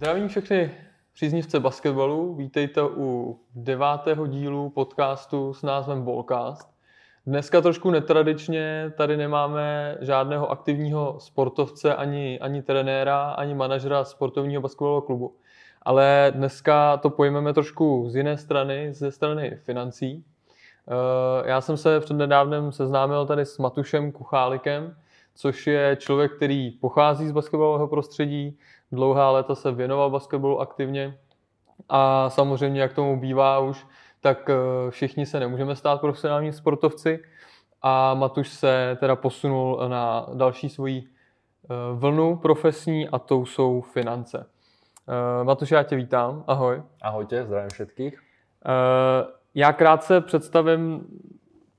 Zdravím všechny příznivce basketbalu. Vítejte u devátého dílu podcastu s názvem Ballcast. Dneska trošku netradičně, tady nemáme žádného aktivního sportovce, ani, ani trenéra, ani manažera sportovního basketbalového klubu. Ale dneska to pojmeme trošku z jiné strany, ze strany financí. Eh, já jsem se před nedávnem seznámil tady s Matušem Kuchálikem, což je člověk, který pochází z basketbalového prostředí, dlouhá léta se věnoval basketbalu aktivně a samozřejmě, jak tomu bývá už, tak eh, všichni se nemůžeme stát profesionální sportovci a Matuš se teda posunul na další svoji eh, vlnu profesní a to jsou finance. Matuš, já tě vítám, ahoj. Ahojte, zdravím všetkých. Já krátce představím,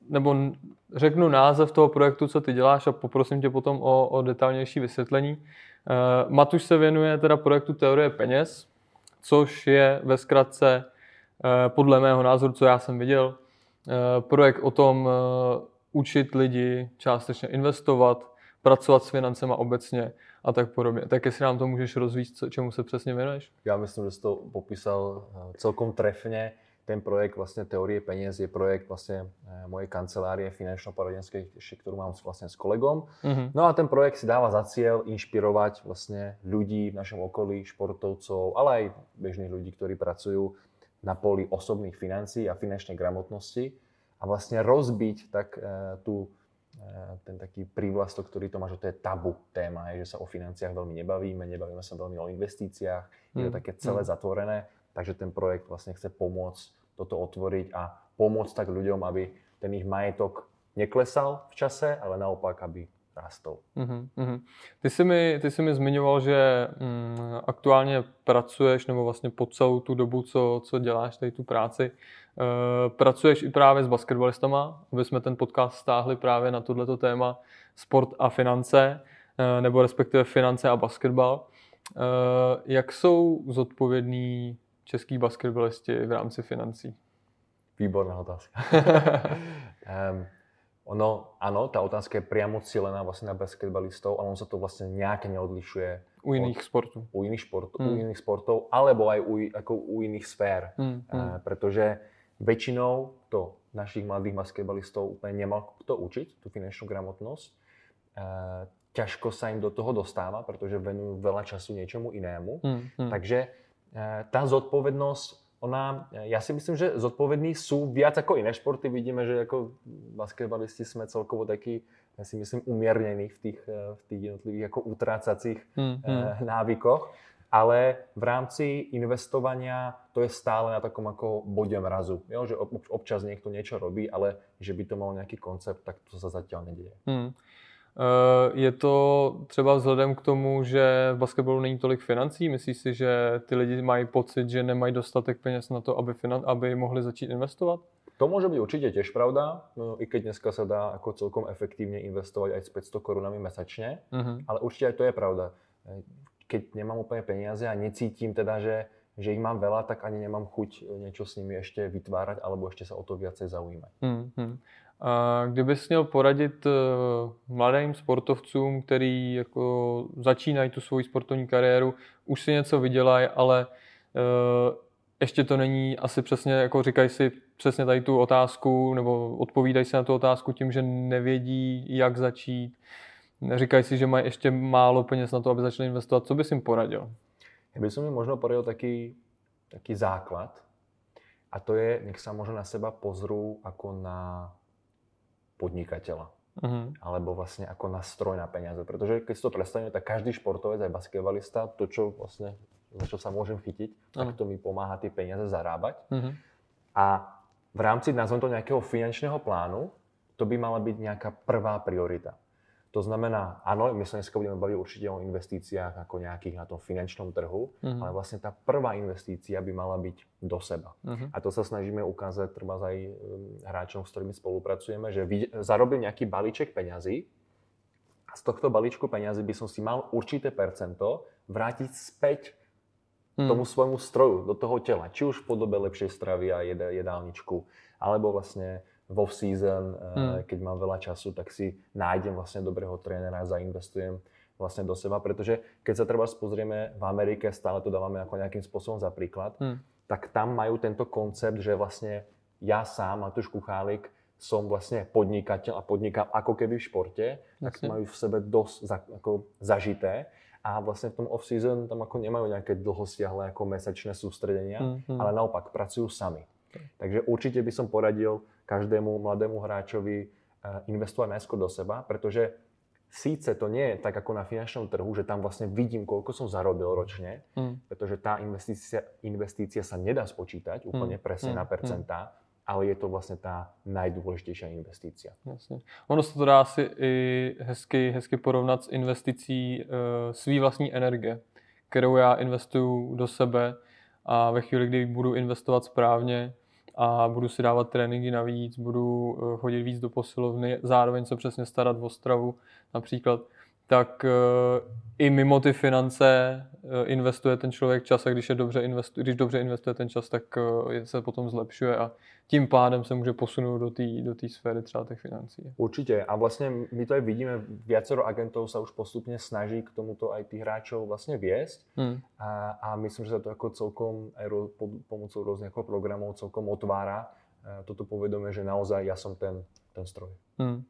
nebo řeknu název toho projektu, co ty děláš a poprosím tě potom o, o detailnější vysvětlení. Uh, Matuš se věnuje teda projektu Teorie peněz, což je ve zkratce uh, podle mého názoru, co já jsem viděl, uh, projekt o tom učit lidi částečně investovat, pracovat s financema obecně a tak podobně. Tak jestli nám to můžeš rozvíct, čemu se přesně věnuješ? Já myslím, že jsi to popísal celkom trefně ten projekt vlastně teorie peněz je projekt vlastně eh, mojej kancelárie finančno-poradenskej, ktorú mám vlastně s kolegom. Mm-hmm. No a ten projekt si dáva za cieľ inšpirovať vlastně ľudí v našom okolí, športovcov, ale aj bežných ľudí, ktorí pracujú na poli osobných financí a finančnej gramotnosti a vlastně rozbiť tak e, tu e, ten taký prívlastok, ktorý to má, že to je tabu téma, je, že sa o financiách veľmi nebavíme, nebavíme sa veľmi o investíciách, mm. je to mhm. také celé mm. zatvorené, takže ten projekt vlastně chce pomôcť toto otvoriť a pomôcť tak ľuďom, aby ten ich majetok neklesal v čase, ale naopak, aby rastol. Mm-hmm. Ty, jsi mi, ty jsi mi zmiňoval, že mm, aktuálně pracuješ, nebo vlastně po celou tu dobu, co, co děláš tady tu práci, e, pracuješ i právě s basketbalistama, aby jsme ten podcast stáhli právě na tohleto téma sport a finance, e, nebo respektive finance a basketbal. E, jak jsou zodpovědní český basketbalisti v rámci financí? Výborná otázka. um, ono, ano, ta otázka je priamo cílená vlastně na basketbalistov, ale on se to vlastně nějak neodlišuje. U jiných od, sportů. U jiných, sportů, hmm. u jiných sportů, alebo aj u, jako u jiných sfér. Hmm. Uh, protože většinou to našich mladých basketbalistov úplně nemal kto učit, tu finančnou gramotnost. Uh, ťažko sa im do toho dostáva, protože venujú veľa času něčemu inému. Hmm, hmm. Takže tá zodpovednosť, ona, já si myslím, že zodpovědní jsou viac jako iné športy. Vidíme, že jako basketbalisti jsme celkovo taky, já si myslím, umiernění v těch, eh, v těch jednotlivých jako utrácacích hmm, hmm. návykoch. Ale v rámci investovania to je stále na takom jako bodě mrazu. Jo? Že občas někdo něco robí, ale že by to mal nějaký koncept, tak to se zatím neděje. Hmm. Eh, je to třeba vzhledem k tomu, že v basketbalu není tolik financí? Myslíš si, že ty lidi mají pocit, že nemají dostatek peněz na to, aby, finan- aby mohli začít investovat? To může být určitě těž pravda, no, i keď dneska se dá jako celkom efektivně investovat aj s 500 korunami mesačně, mm-hmm. ale určitě to je pravda. Keď nemám úplně peníze a necítím teda, že, že ich mám veľa, tak ani nemám chuť něco s nimi ještě vytvárat alebo ještě se o to viacej zaujímat. Mm-hmm. A kdybys měl poradit eh, mladým sportovcům, který jako začínají tu svoji sportovní kariéru, už si něco vydělají, ale eh, ještě to není asi přesně, jako říkají si přesně tady tu otázku, nebo odpovídají si na tu otázku tím, že nevědí, jak začít. Říkají si, že mají ještě málo peněz na to, aby začali investovat. Co bys jim poradil? Já bych jim možno poradil taký, taký základ. A to je, nech se možno na seba pozrú ako na podnikateľa. Uh-huh. Alebo vlastne ako nástroj na peniaze. Pretože keď si to predstavíme, tak každý športovec, aj basketbalista, to, čo vlastne, za čo sa môžem chytiť, uh-huh. tak to mi pomáha tie peniaze zarábať. Uh-huh. A v rámci, nazvem to nejakého finančného plánu, to by mala byť nejaká prvá priorita. To znamená, ano, my se dneska budeme bavit určitě o investíciách jako nějakých na tom finančnom trhu, mm-hmm. ale vlastně ta prvá investícia by mala být do seba. Mm-hmm. A to se snažíme ukázat třeba aj um, hráčom, s kterými spolupracujeme, že zarobil nějaký balíček peňazí a z tohto balíčku peňazí by som si mal určité percento vrátit zpět mm. tomu svojmu stroju, do toho těla. Či už v podobě lepšej stravy a jedálničku, alebo vlastně v off-season, hmm. keď mám veľa času, tak si nájdem vlastne dobrého trénera, zainvestujem vlastne do seba, pretože keď sa treba pozrieme v Amerike, stále to dávame ako nejakým spôsobom za príklad, hmm. tak tam majú tento koncept, že vlastne ja sám, Matúš Kuchálik, som vlastne podnikateľ a podnikám ako keby v športe, Jasne. tak majú v sebe dosť za, ako zažité a vlastne v tom off-season tam ako nemajú nejaké dlhosiahle ako mesačné sústredenia, mm-hmm. ale naopak pracujú sami. Takže určite by som poradil každému mladému hráčovi eh, investovať najskôr do seba, pretože síce to nie je tak ako na finančnom trhu, že tam vlastne vidím, koľko som zarobil ročne, mm. pretože tá investícia, investícia sa nedá spočítať úplne mm. presne mm. na percentá, ale je to vlastně ta nejdůležitější investice. Jasně. Ono se to dá asi i hezky, hezky porovnat s investicí uh, svý vlastní energie, kterou já investuju do sebe a ve chvíli, kdy budu investovat správně a budu si dávat tréninky navíc, budu uh, chodit víc do posilovny, zároveň se přesně starat o stravu například, tak uh, i mimo ty finance eh, investuje ten člověk čas a když, je dobře investuje, když dobře investuje ten čas, tak eh, se potom zlepšuje a tím pádem se může posunout do té do sféry třeba těch financí. Určitě a vlastně my to aj vidíme, viacero agentov sa už postupně snaží k tomuto IT hráčov vlastně věst hmm. a, a myslím, že sa to jako celkom aj ro, pomocou různých jako programů celkom otvára eh, toto povedomie, že naozaj ja som ten, ten stroj. Hmm.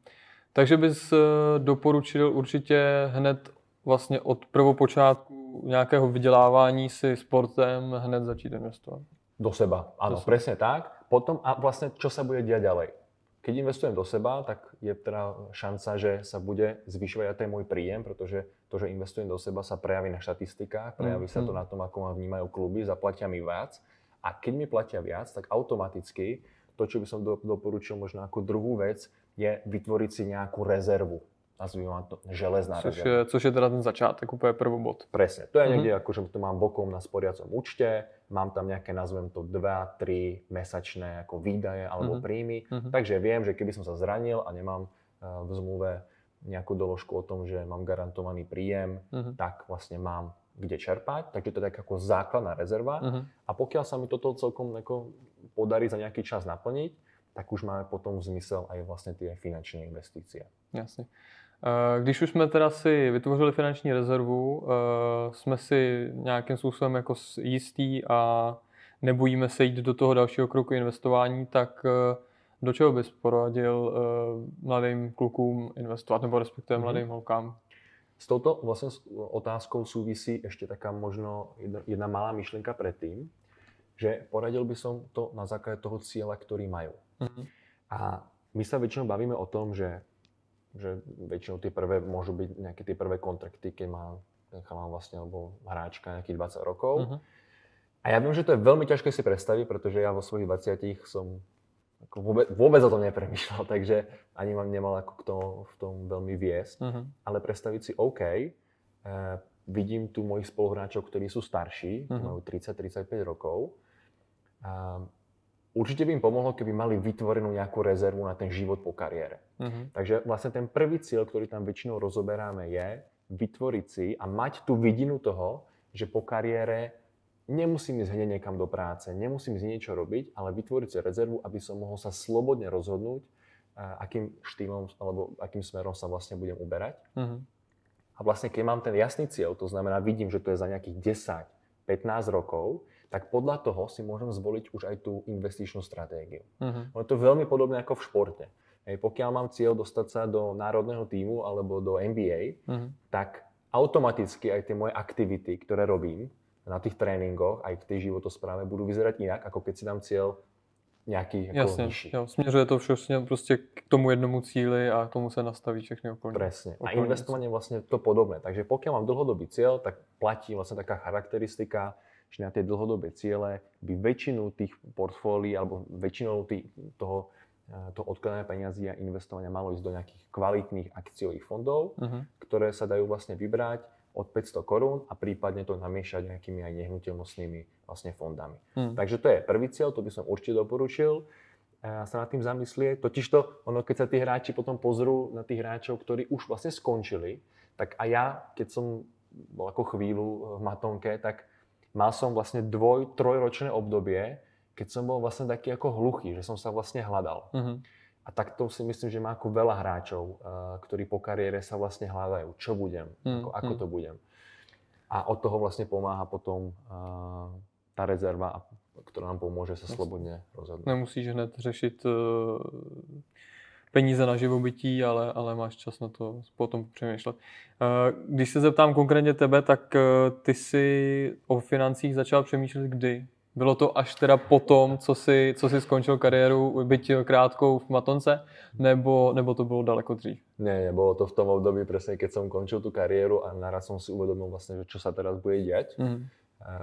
Takže bys doporučil určitě hned vlastně od prvopočátku nějakého vydělávání si sportem hned začít investovat. Do seba, áno, do seba. presne tak. Potom a vlastne čo sa bude diať ďalej? Keď investujem do seba, tak je teda šanca, že sa bude zvyšovať aj ten môj príjem, pretože to, že investujem do seba, sa prejaví na štatistikách, prejaví mm, sa to mm. na tom, ako ma vnímajú kluby, zaplatia mi viac. A keď mi platia viac, tak automaticky to, čo by som doporučil možno ako druhú vec, je vytvoriť si nejakú rezervu nazvíme to železná což je, což je teda ten začátek, úplně prvobod. Presne. To je mm-hmm. niekde, že to mám bokom na sporiacom účte, mám tam nejaké, nazvem to, 2-3 mesačné ako výdaje alebo mm-hmm. príjmy, mm-hmm. takže viem, že keby som sa zranil a nemám uh, v zmluve nejakú doložku o tom, že mám garantovaný príjem, mm-hmm. tak vlastne mám kde čerpať, takže to je tak ako základná rezerva. Uh-huh. A pokiaľ sa mi toto celkom ako podarí za nejaký čas naplniť, tak už máme potom zmysel aj vlastne tie finančné investície. Jasne. Eh, když už jsme teda si vytvořili finanční rezervu, eh, jsme si nějakým způsobem jako jistý a nebojíme se jít do toho dalšího kroku investování, tak eh, do čeho bys poradil mladým klukům investovat, nebo respektive mm-hmm. mladým holkám? S touto vlastně otázkou souvisí ještě taká možno jedna, jedna malá myšlenka predtým, že poradil by som to na základě toho cíle, který mají. Mm-hmm. A my sa väčšinou bavíme o tom, že že väčšinou tie prvé môžu byť nejaké tie prvé kontrakty, keď má ten chalán vlastne, alebo hráčka nejakých 20 rokov. Uh-huh. A ja viem, že to je veľmi ťažké si predstaviť, pretože ja vo svojich 20 som ako vôbec, vôbec o tom nepremýšľal, takže ani mám nemal ako k tomu, v tom veľmi viesť. Uh-huh. Ale predstaviť si, OK, eh, vidím tu mojich spoluhráčov, ktorí sú starší, uh-huh. majú 30-35 rokov. Eh, určite by im pomohlo, keby mali vytvorenú nejakú rezervu na ten život po kariére. Uh-huh. Takže vlastne ten prvý cieľ, ktorý tam väčšinou rozoberáme, je vytvoriť si a mať tú vidinu toho, že po kariére nemusím ísť hneď niekam do práce, nemusím ísť niečo robiť, ale vytvoriť si rezervu, aby som mohol sa slobodne rozhodnúť, akým štýlom alebo akým smerom sa vlastne budem uberať. Uh-huh. A vlastne keď mám ten jasný cieľ, to znamená vidím, že to je za nejakých 10-15 rokov, tak podľa toho si môžem zvoliť už aj tú investičnú stratégiu. Uh-huh. je to veľmi podobné ako v športe. Hej, pokiaľ mám cieľ dostať sa do národného týmu alebo do NBA, uh-huh. Mhm. tak automaticky aj tie moje aktivity, ktoré robím na tých tréninkoch, aj v tej životospráve, budú vyzerať inak, ako keď si dám cieľ nějaký jako Jasně, nižší. Jo, směřuje to všechno prostě k tomu jednomu cíli a tomu se nastaví všechny okolní. Presne. A investovanie je vlastne to podobné. Takže pokiaľ mám dlhodobý cieľ, tak platí vlastne taká charakteristika, že na tie dlhodobé ciele by väčšinu tých portfólií alebo väčšinou tých, toho, eh, toho odkladania peniazí a investovania malo ísť do nejakých kvalitných akciových fondov, uh-huh. ktoré sa dajú vlastne vybrať od 500 korún a prípadne to namiešať nejakými aj nehnuteľnostnými vlastne fondami. Hmm. Takže to je prvý cieľ, to by som určite doporučil a sa nad tým zamyslieť. Totižto, ono, keď sa tí hráči potom pozrú na tých hráčov, ktorí už vlastne skončili, tak a ja, keď som bol ako chvíľu v Matonke, tak mal som vlastne dvoj, trojročné obdobie, keď som bol vlastne taký ako hluchý, že som sa vlastne hľadal. Uh-huh. A takto si myslím, že má ako veľa hráčov, ktorí po kariére sa vlastne hľadajú, čo budem, mm, ako, ako to budem. A od toho vlastne pomáha potom tá rezerva, která nám pomůže se slobodně rozhodnout. Nemusíš hned řešit uh, peníze na živobytí, ale, ale máš čas na to potom přemýšlet. Uh, když se zeptám konkrétně tebe, tak uh, ty jsi o financích začal přemýšlet kdy? Bylo to až teda potom, co jsi, co jsi skončil kariéru, byť krátkou v Matonce, nebo, nebo to bylo daleko dřív? Ne, bylo to v tom období přesně, keď jsem končil tu kariéru a naraz jsem si uvědomil vlastně, že čo sa teraz bude dět. Mm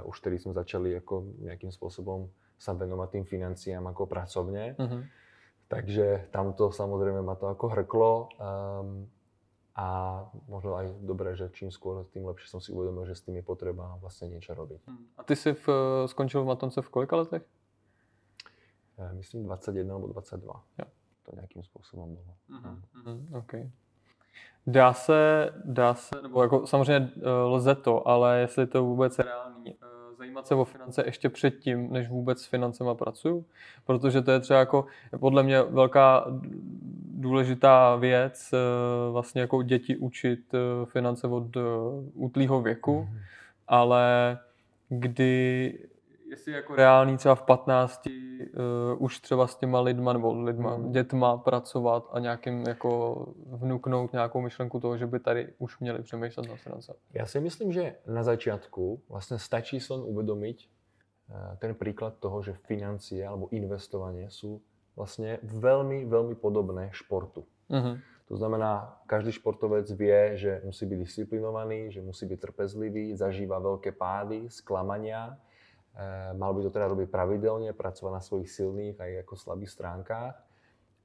už tedy jsme začali jako nějakým způsobem sa venovať tým financiám jako pracovně. Mm-hmm. Takže tam to samozřejmě ma to jako hrklo. Um, a možno aj dobré, že čím skôr, tým lepšie som si uvedomil, že s tým je potreba vlastně něco robiť. Hmm. A ty jsi v, skončil v Matonce v kolika letech? Myslím 21 nebo 22. Jo. To nějakým způsobem bylo. Mm-hmm. Mm-hmm. Okay. Dá se, dá se, nebo jako samozřejmě eh, lze to, ale jestli to vůbec reálný, eh, zajímat se o finance ještě předtím, než vůbec s financema pracuju, protože to je třeba jako podle mě velká důležitá věc eh, vlastně jako děti učit finance od útlýho věku, mm. ale kdy jestli jako reálný třeba v 15 uh, už třeba s těma lidma nebo lidma, hmm. dětma pracovat a nějakým jako vnuknout nějakou myšlenku toho, že by tady už měli přemýšlet na finance. Já si myslím, že na začátku vlastně stačí se uvědomit uh, ten příklad toho, že financie alebo investování jsou vlastně velmi, velmi podobné športu. Mm-hmm. To znamená, každý športovec vie, že musí být disciplinovaný, že musí být trpezlivý, zažívá velké pády, sklamania, Eh, mal by to teda robiť pravidelne, pracovať na svojich silných aj ako slabých stránkách.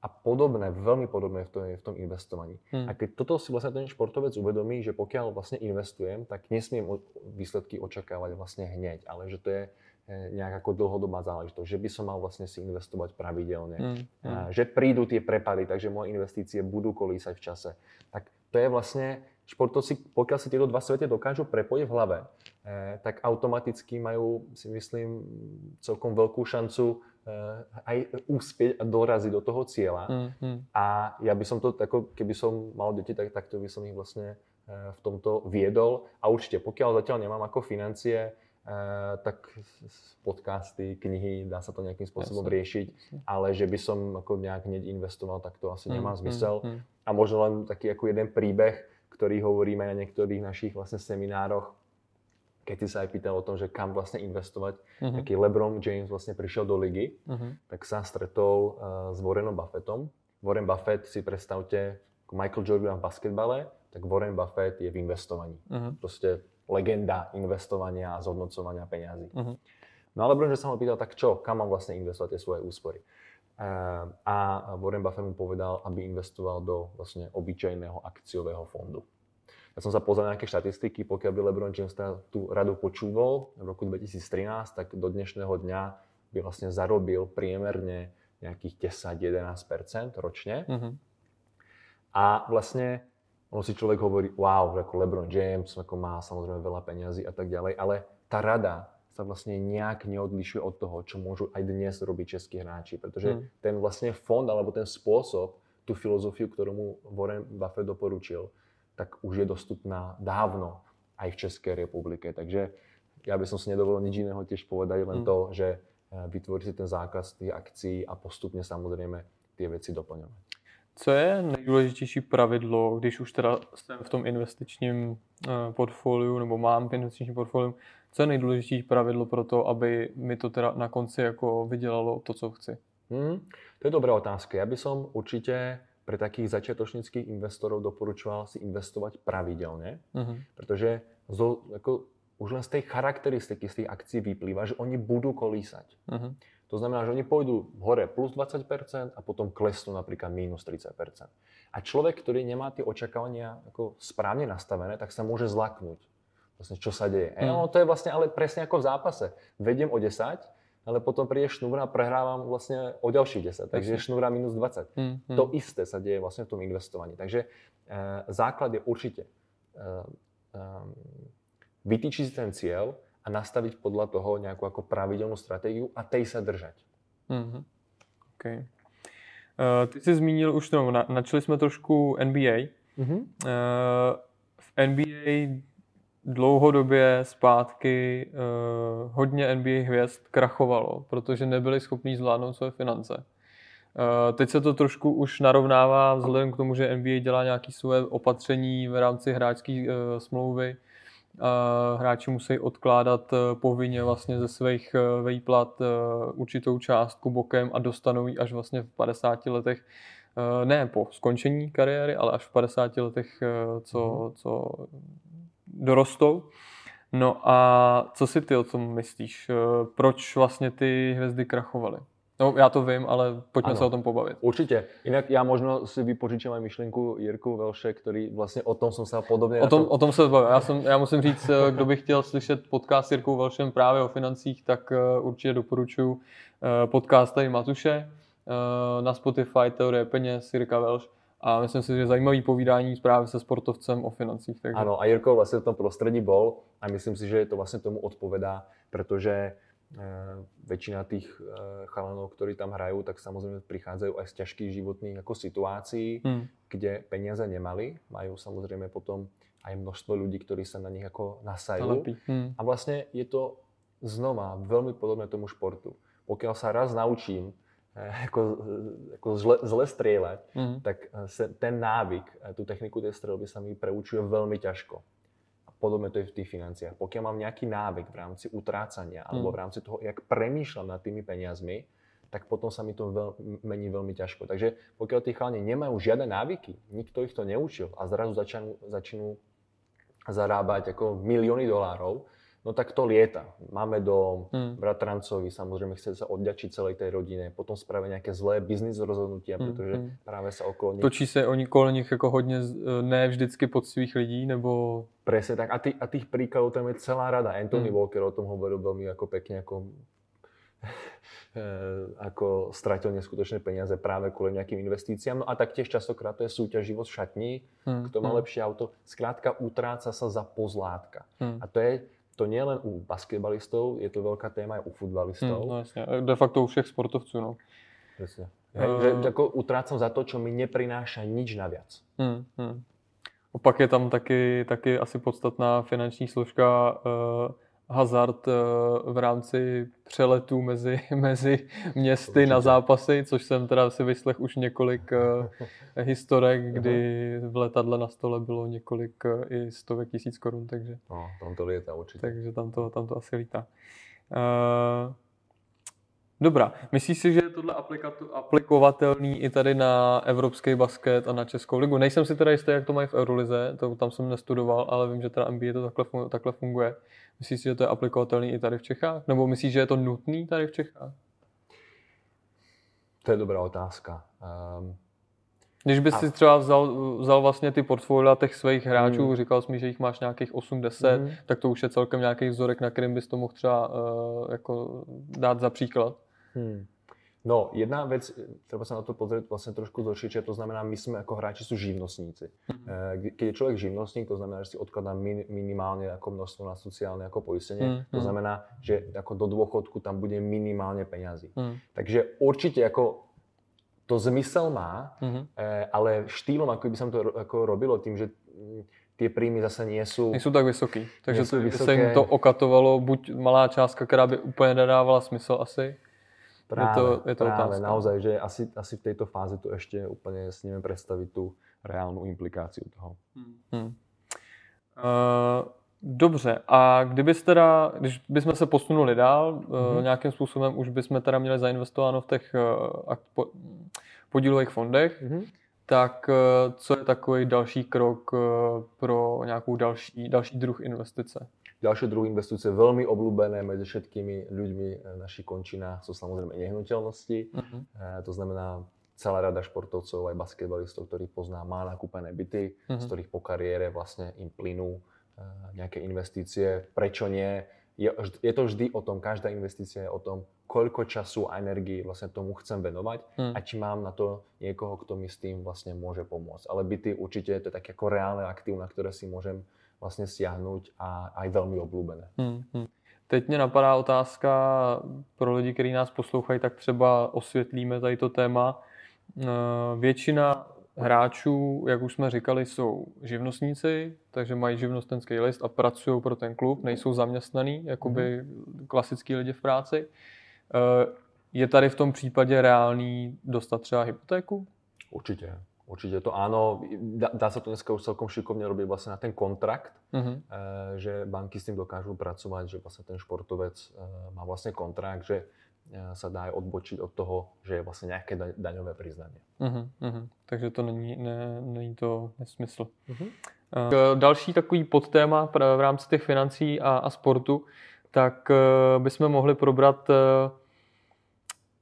A podobné, veľmi podobné v tom, v tom investovaní. Hmm. A keď toto si vlastne ten športovec uvedomí, že pokiaľ vlastne investujem, tak nesmiem výsledky očakávať vlastne hneď, ale že to je eh, nejak ako dlhodobá záležitosť, že by som mal vlastne si investovať pravidelne, hmm. Hmm. že prídu tie prepady, takže moje investície budú kolísať v čase. Tak to je vlastne športovci, pokiaľ si tieto dva svety dokážu prepojiť v hlave, eh, tak automaticky majú, si myslím, celkom veľkú šancu eh, aj úspieť a doraziť do toho cieľa. Mm, mm. A ja by som to, ako keby som mal deti, tak takto by som ich vlastne eh, v tomto viedol. A určite, pokiaľ zatiaľ nemám ako financie, tak podcasty, knihy, dá sa to nejakým spôsobom Jasne. riešiť, ale že by som ako nejak hneď investoval, tak to asi mm, nemá zmysel. Mm, mm. A možno len taký ako jeden príbeh, ktorý hovoríme na niektorých našich vlastne seminároch, keď si sa aj pýtal o tom, že kam vlastne investovať, uh-huh. taký LeBron James vlastne prišiel do ligy, uh-huh. tak sa stretol uh, s Warrenom Buffettom. Warren Buffett si predstavte, Michael Jordan v basketbale, tak Warren Buffett je v investovaní. Uh-huh. Proste legenda investovania a zhodnocovania peňazí. Uh-huh. No ale LeBron, že sa ho pýtal, tak čo, kam mám vlastne investovať tie svoje úspory? Ehm, a Warren Buffett mu povedal, aby investoval do vlastne obyčajného akciového fondu. Ja som sa pozrel na nejaké štatistiky, pokiaľ by LeBron James tú radu počúval v roku 2013, tak do dnešného dňa by vlastne zarobil priemerne nejakých 10-11% ročne. Mm-hmm. A vlastne on si človek hovorí, wow, ako LeBron James ako má samozrejme veľa peňazí a tak ďalej, ale tá rada sa vlastne nejak neodlišuje od toho, čo môžu aj dnes robiť českí hráči. Pretože hmm. ten vlastne fond alebo ten spôsob, tú filozofiu, ktorú mu Warren Buffett doporučil, tak už je dostupná dávno aj v České republike. Takže ja by som si nedovolil nič iného tiež povedať, len hmm. to, že eh, vytvorí si ten zákaz tých akcií a postupně samozřejmě ty věci doplňovat. Co je nejdůležitější pravidlo, když už teda jsem v tom investičním eh, portfoliu nebo mám v investičním portfoliu, co je nejdůležitější pravidlo pro to, aby mi to teda na konci jako vydělalo to, co chci? Hmm, to je dobrá otázka. Já bych som určitě pre takých začiatočnických investorov doporučoval si investovať pravidelne, mm-hmm. pretože zo, jako, už len z tej charakteristiky z tých akcií vyplýva, že oni budú kolísať. Mm-hmm. To znamená, že oni pôjdu hore plus 20% a potom klesnú napríklad minus 30%. A človek, ktorý nemá tie očakávania ako správne nastavené, tak sa môže zlaknúť. Vlastne, čo sa deje. Mm. No, to je vlastne ale presne ako v zápase. Vediem o 10, ale potom príde šnúra a prehrávam vlastne o ďalších 10. Takže je šnúra minus 20. Mm, mm. To isté sa deje vlastne v tom investovaní. Takže e, základ je určite e, e, vytýčiť si ten cieľ, a nastaviť podľa toho nejakú ako pravidelnú stratégiu a tej sa držať. Mm-hmm. Okay. ty jsi zmínil už, no, na, načali jsme trošku NBA. Mm-hmm. Uh, v NBA dlouhodobě zpátky uh, hodně NBA hvězd krachovalo, protože nebyli schopni zvládnout své finance. Uh, teď se to trošku už narovnává vzhledem k tomu, že NBA dělá nějaké své opatření v rámci hráčské uh, smlouvy. Uh, hráči musí odkládat uh, povinně vlastně ze svých uh, výplat uh, určitou částku bokem a dostanou ji až vlastně v 50 letech ne po skončení kariéry, ale až v 50 letech, co, mhm. co dorostou. No a co si ty o tom myslíš? Eh, proč vlastně ty hvězdy krachovaly? No, já to vím, ale pojďme ano, se o tom pobavit. Určitě. Jinak já možno si vypožičím aj myšlenku Jirku Velše, který vlastně o tom jsem se podobně... O tom, to... o tom se bavím. Já, jsem, já musím říct, eh, kdo by chtěl slyšet podcast s Jirkou Velšem právě o financích, tak eh, určitě doporučuji podcast tady Matuše na Spotify Teorie peněz, Jirka Velš a myslím si, že zajímavý povídání právě se sportovcem o financích. Takže... Ano, a Jirko vlastně v tom prostředí bol a myslím si, že to vlastně tomu odpovedá, protože e, většina těch e, chalanů, kteří tam hrají, tak samozřejmě přicházejí aj z těžkých životních jako situací, hmm. kde peníze nemali. Mají samozřejmě potom aj množstvo lidí, kteří se na nich jako nasají. Hmm. A vlastně je to znova velmi podobné tomu športu. Pokud se raz naučím Eh, jako, jako zle, zle strieľať, mm. tak eh, se ten návyk, eh, tu techniku té střelby sa mi preučuje velmi ťažko. A podobně to je v těch financiách. Pokud mám nějaký návyk v rámci utrácania mm. alebo v rámci toho, jak premýšľam nad tými peniazmi, tak potom sa mi to veľ, mení veľmi ťažko. Takže pokiaľ tí chalani nemajú žiadne návyky, nikto ich to neučil a zrazu začnú, začnú zarábať ako milióny dolárov, No tak to lieta. Máme do hmm. bratrancovi, samozrejme chce sa odďačiť celej tej rodine, potom spravia nejaké zlé biznis rozhodnutia, hmm. protože hmm. právě se okolo nich... Točí se oni okolo nich jako hodně, ne vždycky svých lidí, nebo... Presne tak. A, tý, a tých príkladov tam je celá rada. Anthony hmm. Walker o tom hovoril veľmi jako pekne, ako ako stratil neskutočné peniaze práve kvôli nejakým investíciám. No a taktiež častokrát to je súťaživosť v šatní, hmm. kto má hmm. lepšie auto. Skrátka utráca sa za pozlátka. Hmm. A to je to nie len u basketbalistov, je to veľká téma aj u futbalistov. Hmm, no jasne, de facto u všech sportovců, no. Presne. Hej, uh... že ako utrácam za to, čo mi neprináša nič naviac. Hmm, hmm. Opak je tam taky, taky asi podstatná finanční složka uh, hazard eh, v rámci přeletů mezi, mezi městy na zápasy, což jsem teda si vyslech už několik eh, historek, kdy v letadle na stole bylo několik eh, i stovek tisíc korun, takže... No, tam to lítá určitě. Takže tam to, tam to asi lítá. Uh, Dobrá. Myslíš si, že je tohle aplikovatelný i tady na evropský basket a na Českou ligu? Nejsem si teda jistý, jak to mají v Eurolize, to tam jsem nestudoval, ale vím, že teda NBA to takhle, takhle funguje. Myslíš si, že to je aplikovatelný i tady v Čechách? Nebo myslíš, že je to nutný tady v Čechách? To je dobrá otázka. Um, když bys a... si třeba vzal, vzal vlastně ty portfolia těch svých hráčů, hmm. říkal jsi mi, že jich máš nějakých 80, hmm. tak to už je celkem nějaký vzorek, na kterým bys to mohl třeba uh, jako dát za příklad. Hmm. No, jedna věc, třeba se na to pozrieť vlastně trošku zlošiče, to znamená, my jsme jako hráči jsou živnostníci. Mm. Když je člověk živnostník, to znamená, že si odkladá min, minimálně jako množstvo na sociální jako pojistenie. Mm. To znamená, že jako do dôchodku tam bude minimálně penězí. Mm. Takže určitě jako to zmysel má, mm. ale štýlom, ako by som to jako robilo, tím, že ty príjmy zase sú... Nejsou tak vysoký. Takže vysoké. se jim to okatovalo, buď malá částka, která by úplně nedávala smysl asi, Práve, je to, je to práve otázka. naozaj, že asi, asi v tejto fáze tu ešte úplne s neviem predstaviť tú reálnu implikáciu toho. Hmm. Hmm. Uh, dobře, a kdybys teda, když bychom se posunuli dál, mm-hmm. uh, nějakým způsobem už bychom teda měli zainvestováno v těch uh, po, podílových fondech, mm-hmm. tak uh, co je takový další krok uh, pro nějakou další, další druh investice? Ďalšie druhy investice veľmi obľúbené medzi všetkými ľuďmi v našich končinách sú samozrejme nehnuteľnosti. Uh-huh. to znamená celá rada športovcov, aj basketbalistov, ktorých pozná, má nakúpené byty, uh-huh. z ktorých po kariére vlastne im plynú eh, nejaké investície. Prečo nie? Je, je to vždy o tom, každá investícia je o tom, koľko času a energii vlastne tomu chcem venovať hmm. a či mám na to niekoho, kto mi s tým vlastne môže pomôcť. Ale byty určite to je také ako reálne aktív, na ktoré si môžem vlastně stiahnuť a aj velmi oblúbené. Hmm, hmm. Teď mě napadá otázka pro lidi, kteří nás poslouchají, tak třeba osvětlíme tady to téma. Většina hráčů, jak už jsme říkali, jsou živnostníci, takže mají živnostenský list a pracují pro ten klub, nejsou zaměstnaný, jakoby mm-hmm. klasický lidi v práci. Eh, je tady v tom případě reálný dostat třeba hypotéku? Určitě. Určitě to áno. Dá, dá sa to dneska už celkom šikovne robiť vlastne na ten kontrakt, uh-huh. že banky s tým dokážu pracovať, že vlastne ten športovec e, má vlastne kontrakt, že e, sa dá aj odbočiť od toho, že je vlastne nejaké da, daňové priznanie. Uh-huh, uh-huh. Takže to není, ne, není to nesmysl. Uh-huh. E, další takový podtéma v rámci těch financí a, a sportu, tak e, bychom mohli probrat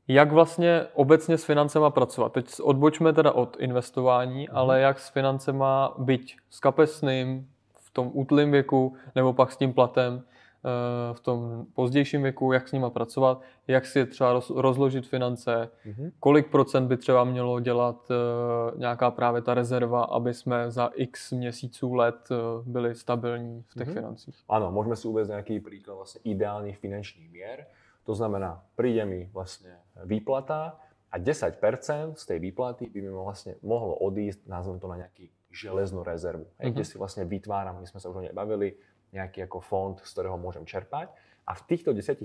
jak vlastně obecně s financema pracovat. Teď odbočme teda od investování, mm. ale jak s financema byť s kapesným v tom útlým věku, nebo pak s tím platem eh, v tom pozdějším věku, jak s nima pracovat, jak si třeba rozložit finance, mm-hmm. kolik procent by třeba mělo dělat eh, nějaká právě ta rezerva, aby jsme za x měsíců let eh, byli stabilní v těch mm-hmm. financích. Ano, můžeme si uvést nějaký příklad vlastně ideálních finančních měr. To znamená, príde mi vlastne výplata a 10% z tej výplaty by mi vlastne mohlo odísť, nazvem to na nejaký železnú rezervu, mm-hmm. kde si vlastne vytváram, my sme sa už o nej bavili, nejaký ako fond, z ktorého môžem čerpať. A v týchto 10%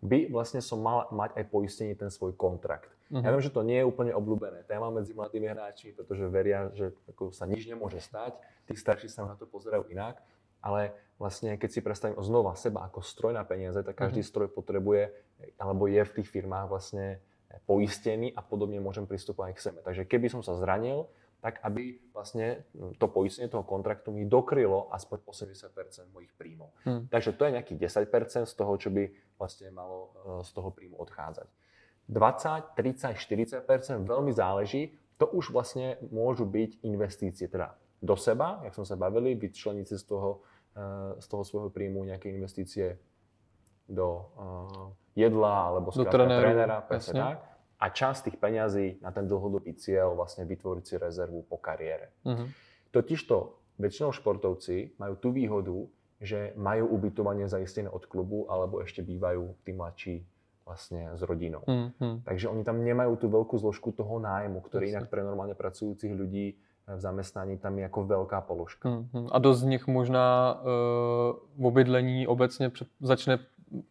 by vlastne som mal mať aj poistenie ten svoj kontrakt. Mm-hmm. Ja viem, že to nie je úplne obľúbené téma medzi mladými hráčmi, pretože veria, že ako sa nič nemôže stať, tí starší sa na to pozerajú inak, ale vlastne keď si predstavím znova seba ako stroj na peniaze, tak každý mm-hmm. stroj potrebuje, alebo je v tých firmách vlastne poistený a podobne môžem pristupovať k sebe. Takže keby som sa zranil, tak aby vlastne to poistenie toho kontraktu mi dokrylo aspoň 80% mojich príjmov. Hmm. Takže to je nejakých 10% z toho, čo by vlastne malo e, z toho príjmu odchádzať. 20, 30, 40% veľmi záleží. To už vlastne môžu byť investície teda do seba, jak sme sa bavili, vyčleniť si z toho z toho svojho príjmu nejaké investície do uh, jedla alebo do trénera, trénera presne tak. A časť tých peňazí na ten dlhodobý cieľ vlastne vytvoriť si rezervu po kariére. Uh-huh. Totižto väčšinou športovci majú tú výhodu, že majú ubytovanie zaistené od klubu alebo ešte bývajú tí mladší vlastne s rodinou. Uh-huh. Takže oni tam nemajú tú veľkú zložku toho nájmu, ktorý inak pre normálne pracujúcich ľudí v zaměstnání tam je jako velká položka. Hmm, a dost z nich možná uh, v obydlení obecně pře- začne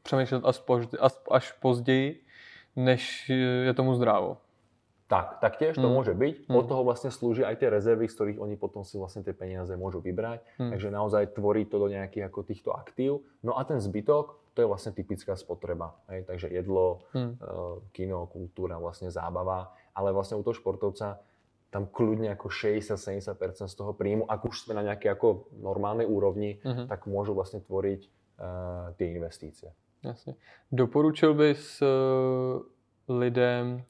přemýšlet až, později, až později, než je tomu zdrávo. Tak, tak tiež to hmm. môže byť. Hmm. Od toho vlastne slúži aj tie rezervy, z ktorých oni potom si vlastne tie peniaze môžu vybrať. Hmm. Takže naozaj tvorí to do nejakých ako týchto aktív. No a ten zbytok, to je vlastne typická spotreba. Hej? Takže jedlo, hmm. kino, kultúra, vlastne zábava. Ale vlastne u toho športovca tam kľudne ako 60-70% z toho príjmu, ak už sme na nejakej ako normálnej úrovni, uh-huh. tak môžu vlastne tvoriť uh, tie investície. Jasně. Doporučil bys uh, lidem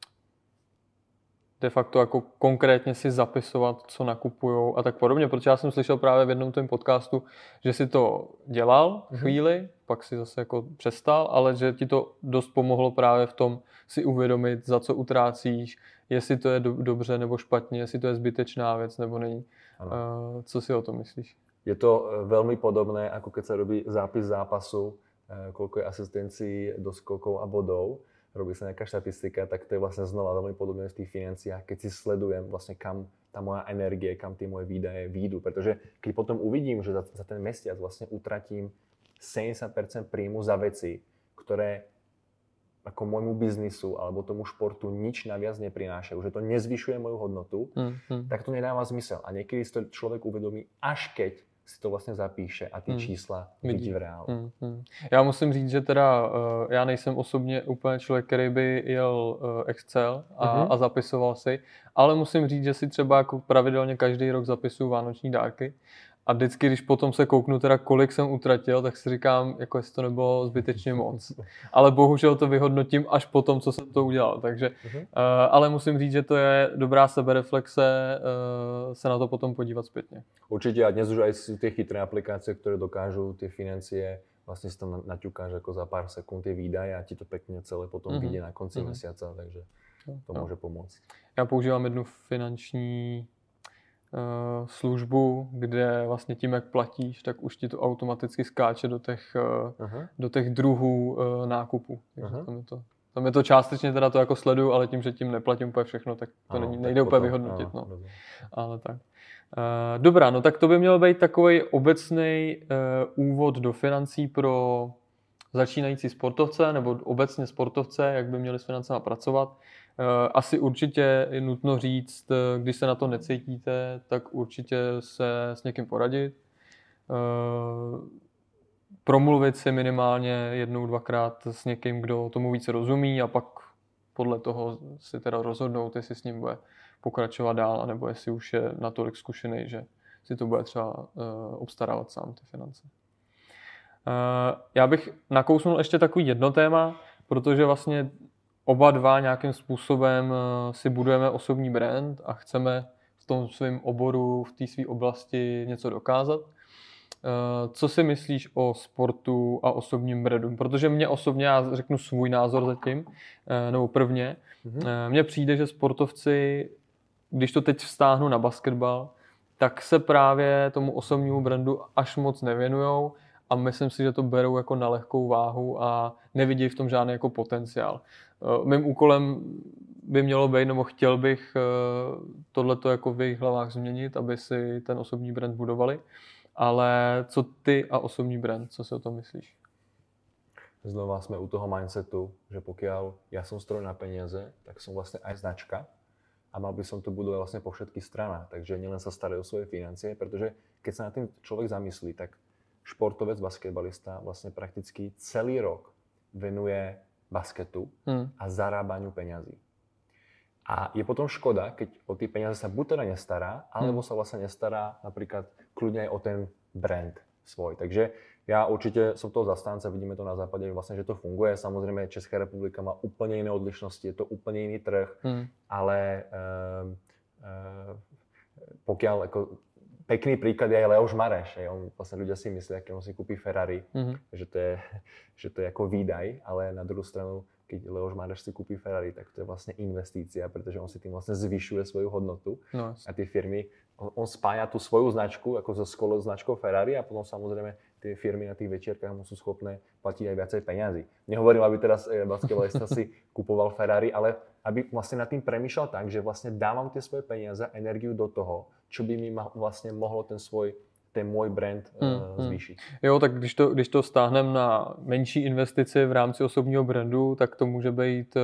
de facto jako konkrétně si zapisovat, co nakupují a tak podobně, protože já jsem slyšel právě v jednom tom podcastu, že si to dělal mm-hmm. chvíli, pak si zase jako přestal, ale že ti to dost pomohlo právě v tom si uvědomit, za co utrácíš, jestli to je do, dobře nebo špatně, jestli to je zbytečná věc nebo není. Uh, co si o tom myslíš? Je to eh, velmi podobné, jako keď se robí zápis zápasu, eh, koľko je asistencií do skokov a bodov robí sa nejaká štatistika, tak to je vlastne znova veľmi podobné v tých financiách, keď si sledujem vlastne kam tá moja energie, kam tie moje výdaje výjdu. Pretože keď potom uvidím, že za, za ten mesiac vlastne utratím 70% príjmu za veci, ktoré ako môjmu biznisu alebo tomu športu nič naviac neprinášajú, že to nezvyšuje moju hodnotu, mm, mm. tak to nedáva zmysel. A niekedy si to človek uvedomí, až keď si to vlastně zapíše a ty hmm. čísla vidí v reálu. Hmm, hmm. Já musím říct, že teda uh, já nejsem osobně úplně člověk, který by jel uh, Excel a, hmm. a zapisoval si, ale musím říct, že si třeba jako pravidelně každý rok zapisuju vánoční dárky a vždycky, když potom se kouknu teda, kolik jsem utratil, tak si říkám, jako jestli to nebylo zbytečně moc. Ale bohužel to vyhodnotím až po tom, co jsem to udělal. Takže, uh-huh. uh, ale musím říct, že to je dobrá sebereflexe uh, se na to potom podívat zpětně. Určitě a dnes už aj tie chytré aplikácie, ktoré dokážu ty financie vlastně si tam naťukáš jako za pár sekund ty výdaje a ti to pěkně celé potom uh-huh. vidí na konci uh-huh. měsíce, takže to no. může pomoct. Já používám jednu finanční službu, kde vlastně tím, jak platíš, tak už ti to automaticky skáče do těch, uh do těch druhů uh, nákupu. Takže tam je to Tam je to částečně teda to jako sleduju, ale tím, že tím neplatím úplně všechno, tak to ano, není, nejde úplně vyhodnotit. Ano, no. Ale tak. Uh, dobrá, no tak to by měl být takový obecný uh, úvod do financí pro začínající sportovce nebo obecně sportovce, jak by měli s financemi pracovat. Uh, asi určitě je nutno říct, když se na to necítíte, tak určitě se s někým poradit. Uh, promluvit si minimálně jednou, dvakrát s někým, kdo tomu více rozumí a pak podle toho si teda rozhodnout, jestli s ním bude pokračovat dál, anebo jestli už je natolik zkušený, že si to bude třeba obstarávat sám ty finance. Já bych nakousnul ještě takový jedno téma, protože vlastně oba dva nějakým způsobem uh, si budujeme osobní brand a chceme v tom svém oboru, v té své oblasti něco dokázat. Uh, co si myslíš o sportu a osobním brandu? Protože mě osobně, já řeknu svůj názor zatím, uh, nebo prvně, mm-hmm. mně přijde, že sportovci když to teď vztáhnu na basketbal, tak se právě tomu osobnímu brandu až moc nevěnujou a myslím si, že to berou jako na lehkou váhu a nevidí v tom žádný jako potenciál. Eh, mým úkolem by mělo být, nebo chtěl bych eh, tohleto jako v jejich hlavách změnit, aby si ten osobní brand budovali. Ale co ty a osobní brand, co si o tom myslíš? Znova jsme u toho mindsetu, že pokud já jsem stroj na peníze, tak jsem vlastně aj značka a mal by som to budovať vlastne po všetkých stranách. Takže nielen sa starať o svoje financie, pretože keď sa na tým človek zamyslí, tak športovec, basketbalista vlastne prakticky celý rok venuje basketu hmm. a zarábaniu peňazí. A je potom škoda, keď o tie peniaze sa buď teda nestará, alebo hmm. sa vlastne nestará napríklad kľudne aj o ten brand svoj. Takže já určitě jsem toho zastánce, vidíme to na západě, vlastně, že to funguje. Samozřejmě Česká republika má úplně jiné odlišnosti, je to úplně jiný trh, hmm. ale uh, uh, pokiaľ jako pekný príklad je aj Leoš Mareš. Je. On, vlastne ľudia si myslia, keď on si kúpi Ferrari, mm-hmm. že, to je, že to je ako výdaj, ale na druhou stranu, keď Leoš Mareš si kúpi Ferrari, tak to je vlastne investícia, pretože on si tým vlastne zvyšuje svoju hodnotu. No. A tie firmy, on, on spája tú svoju značku ako so skolo značkou Ferrari a potom samozrejme tie firmy na tých večierkách mu sú schopné platiť aj viacej peňazí. Nehovorím, aby teraz e, basketbalista si kupoval Ferrari, ale aby vlastne nad tým premýšľal tak, že vlastne dávam tie svoje peniaze, energiu do toho, čo by mi vlastne mohlo ten svoj ten můj brand uh, hmm, zvýšit. Jo, tak když to, když to stáhneme na menší investici v rámci osobního brandu, tak to může být uh,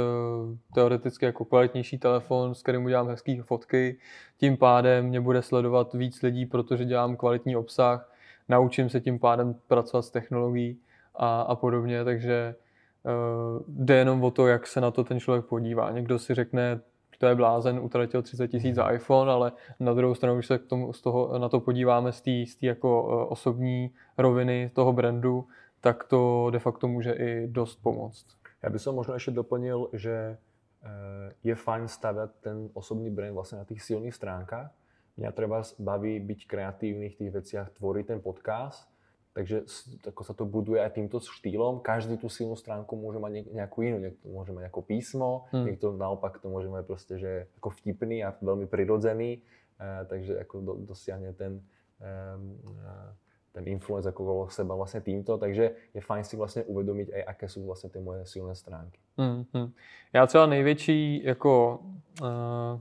teoreticky jako kvalitnější telefon, s kterým udělám hezké fotky. Tím pádem mě bude sledovat víc lidí, protože dělám kvalitní obsah naučím se tím pádem pracovat s technologií a, a podobně, takže uh, jde jenom o to, jak se na to ten člověk podívá. Někdo si řekne, to je blázen, utratil 30 tisíc za iPhone, ale na druhou stranu, když se k tomu, z toho, na to podíváme z té jako uh, osobní roviny toho brandu, tak to de facto může i dost pomoct. Já bych se možná ještě doplnil, že eh, je fajn stavět ten osobní brand vlastně na těch silných stránkách, Mňa treba baví byť kreatívny v tých veciach, tvoriť ten podcast, takže ako sa to buduje aj týmto štýlom. Každý tú silnú stránku môže mať nejakú inú. Niekto môže mať ako písmo, hmm. niekto naopak to môže mať proste, že ako vtipný a veľmi prirodzený, uh, takže ako do, dosiahne ten, um, uh, ten influence ako okolo seba vlastne týmto, takže je fajn si vlastně uvědomit, aj aké jsou vlastně ty moje silné stránky. Hmm, hmm. Já třeba největší jako uh,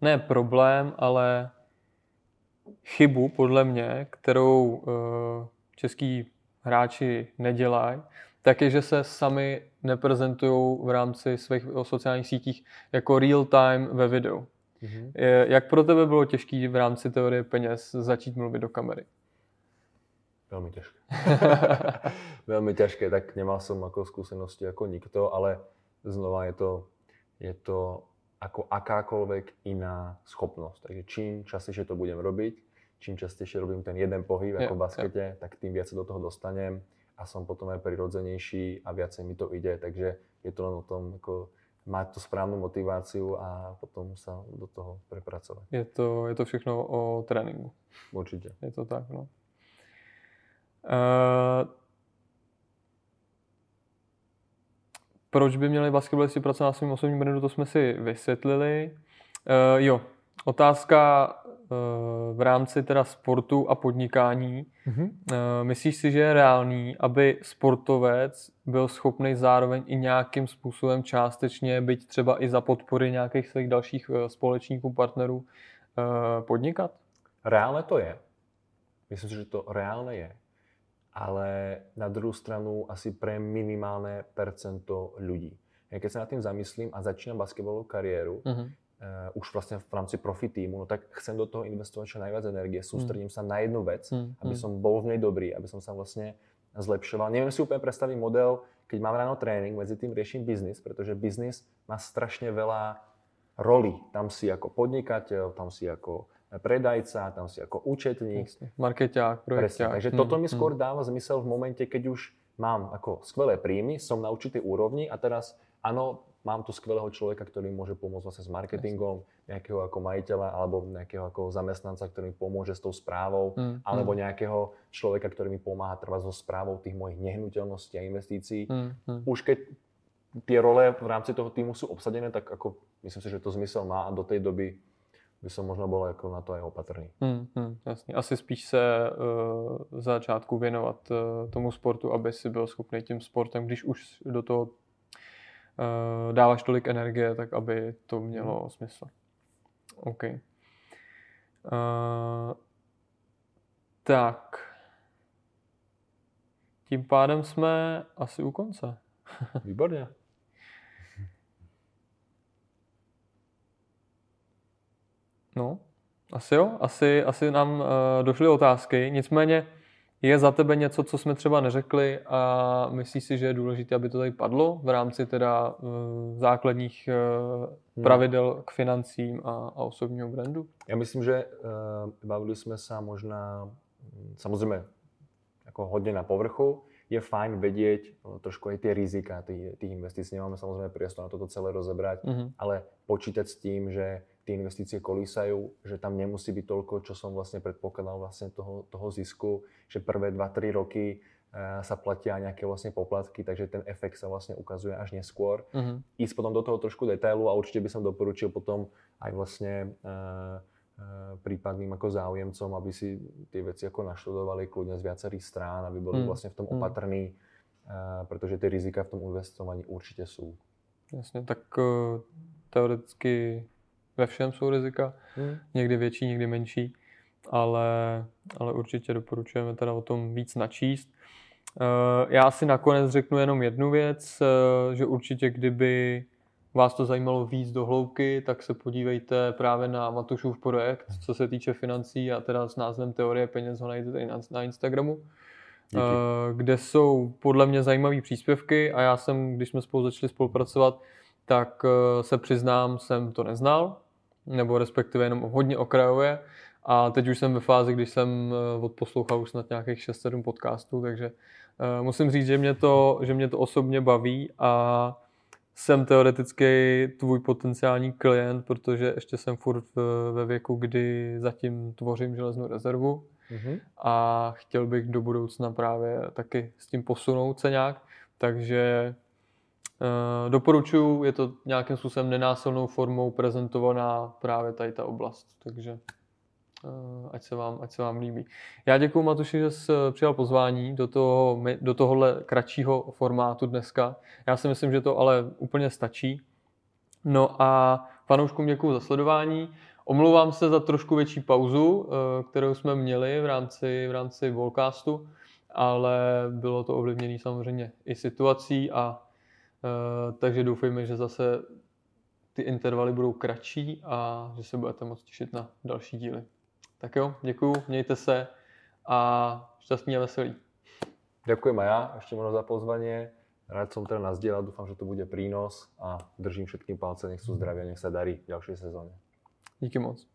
ne problém, ale chybu podle mě, kterou uh, český hráči nedělají, tak je, že se sami neprezentují v rámci svých sociálních sítích jako real time ve videu. Mm-hmm. Jak pro tebe bylo těžké v rámci teorie peněz začít mluvit do kamery? Velmi těžké. Velmi těžké, tak nemal jsem jako zkušenosti jako nikto, ale znova je to, je to ako akákoľvek iná schopnosť. Takže čím častejšie to budem robiť, čím častejšie robím ten jeden pohyb ako v baskete, yeah. tak tým viac do toho dostanem a som potom aj prirodzenejší a viacej mi to ide. Takže je to len o tom, ako mať tú správnu motiváciu a potom sa do toho prepracovať. Je to, je to všechno o tréninku. Určite. Je to tak, no. Uh, proč by měli basketbalisti pracovat na svým osobním brandu, to jsme si vysvětlili. Uh, jo, Otázka v rámci teda sportu a podnikání. Mm-hmm. Myslíš si, že je reálný, aby sportovec byl schopný zároveň i nějakým způsobem částečně, byť třeba i za podpory nějakých svých dalších společníků, partnerů, podnikat? Reálne to je. Myslím si, že to reálne je. Ale na druhou stranu asi pre minimálne percento ľudí. Ja keď sa nad tým zamyslím a začínam basketbalovú kariéru, uh-huh. uh, už vlastne v rámci profi týmu, no tak chcem do toho investovať čo najviac energie, sústredím uh-huh. sa na jednu vec, uh-huh. aby som bol v nej dobrý, aby som sa vlastne zlepšoval. Neviem si úplne predstaviť model, keď mám ráno trénink, medzi tým riešim biznis, pretože biznis má strašne veľa rolí. Tam si ako podnikateľ, tam si ako predajca, tam si ako účetník. Markeťák, projekťák. Takže hmm, toto mi skôr hmm. dáva zmysel v momente, keď už mám ako skvelé príjmy, som na určitej úrovni a teraz áno, mám tu skvelého človeka, ktorý môže pomôcť vlastne s marketingom, nejakého ako majiteľa alebo nejakého ako zamestnanca, ktorý mi pomôže s tou správou, mm, alebo mm. nejakého človeka, ktorý mi pomáha trvať so správou tých mojich nehnuteľností a investícií. Mm, mm. Už keď tie role v rámci toho týmu sú obsadené, tak ako myslím si, že to zmysel má a do tej doby by som možno bol jako na to aj opatrný. Hmm, hmm, jasně. Asi spíš se uh, v začátku věnovat uh, tomu sportu, aby si byl schopný tím sportem, když už do toho uh, dáváš tolik energie, tak aby to mělo hmm. smysl. OK. Uh, tak. Tím pádem jsme asi u konce. Výborně. No, asi jo. Asi, asi nám uh, došly otázky. Nicméně je za tebe něco, co jsme třeba neřekli a myslíš si, že je důležité, aby to tady padlo v rámci teda uh, základních uh, pravidel k financím a, a osobního brandu? Já myslím, že uh, bavili jsme se možná, samozřejmě jako hodně na povrchu, je fajn vedieť trošku aj tie rizika tých investícií. Nemáme samozrejme priestor na toto celé rozebrať, mm-hmm. ale počítať s tým, že tie investície kolísajú, že tam nemusí byť toľko, čo som vlastne predpokladal vlastne toho, toho zisku, že prvé 2-3 roky uh, sa platia nejaké vlastne poplatky, takže ten efekt sa vlastne ukazuje až neskôr. Uh-huh. Ísť potom do toho trošku detailu a určite by som doporučil potom aj vlastne uh, uh, prípadným ako záujemcom, aby si tie veci ako naštudovali kľudne z viacerých strán, aby boli uh-huh. vlastne v tom mhm. opatrní, uh, pretože tie rizika v tom investovaní určite sú. Jasně, tak uh, teoreticky ve všem jsou rizika, hmm. někdy větší, někdy menší, ale, ale určitě doporučujeme teda o tom víc načíst. Eh, já si nakonec řeknu jenom jednu věc, eh, že určitě kdyby vás to zajímalo víc do hloubky, tak se podívejte právě na Matušův projekt, co se týče financí a teda s názvem Teorie peněz ho najdete i na Instagramu. Díky. Eh, kde jsou podle mě zajímavé příspěvky a já jsem, když jsme spolu začali spolupracovat, tak se přiznám, jsem to neznal, nebo respektive jenom hodně okrajově. A teď už jsem ve fázi, když jsem eh, odposlouchal už snad nějakých 6-7 podcastů, takže uh, musím říct, že mě, to, že mě to osobně baví a jsem teoreticky tvůj potenciální klient, protože ještě jsem furt ve věku, kdy zatím tvořím železnou rezervu mm-hmm. a chtěl bych do budoucna právě taky s tím posunout se nějak, takže Uh, doporučuji, je to nějakým způsobem nenásilnou formou prezentovaná právě tady ta oblast, takže uh, ať, se vám, ať se vám líbí. Já děkuji Matuši, že jsi přijal pozvání do, toho, do tohohle kratšího formátu dneska. Já si myslím, že to ale úplně stačí. No a fanouškům děkuji za sledování. Omlouvám se za trošku větší pauzu, uh, kterou jsme měli v rámci, v rámci Volcastu, ale bylo to ovlivněné samozřejmě i situací a Eh, takže doufejme, že zase ty intervaly budou kratší a že se budete moct těšit na další díly. Tak jo, děkuju, mějte se a šťastný a veselý. Ďakujem aj ja ešte možno za pozvanie. Rád som teda nazdieľal, dúfam, že to bude prínos a držím všetkým palce, nech sú zdraví a nech sa darí v ďalšej sezóne. Díky moc.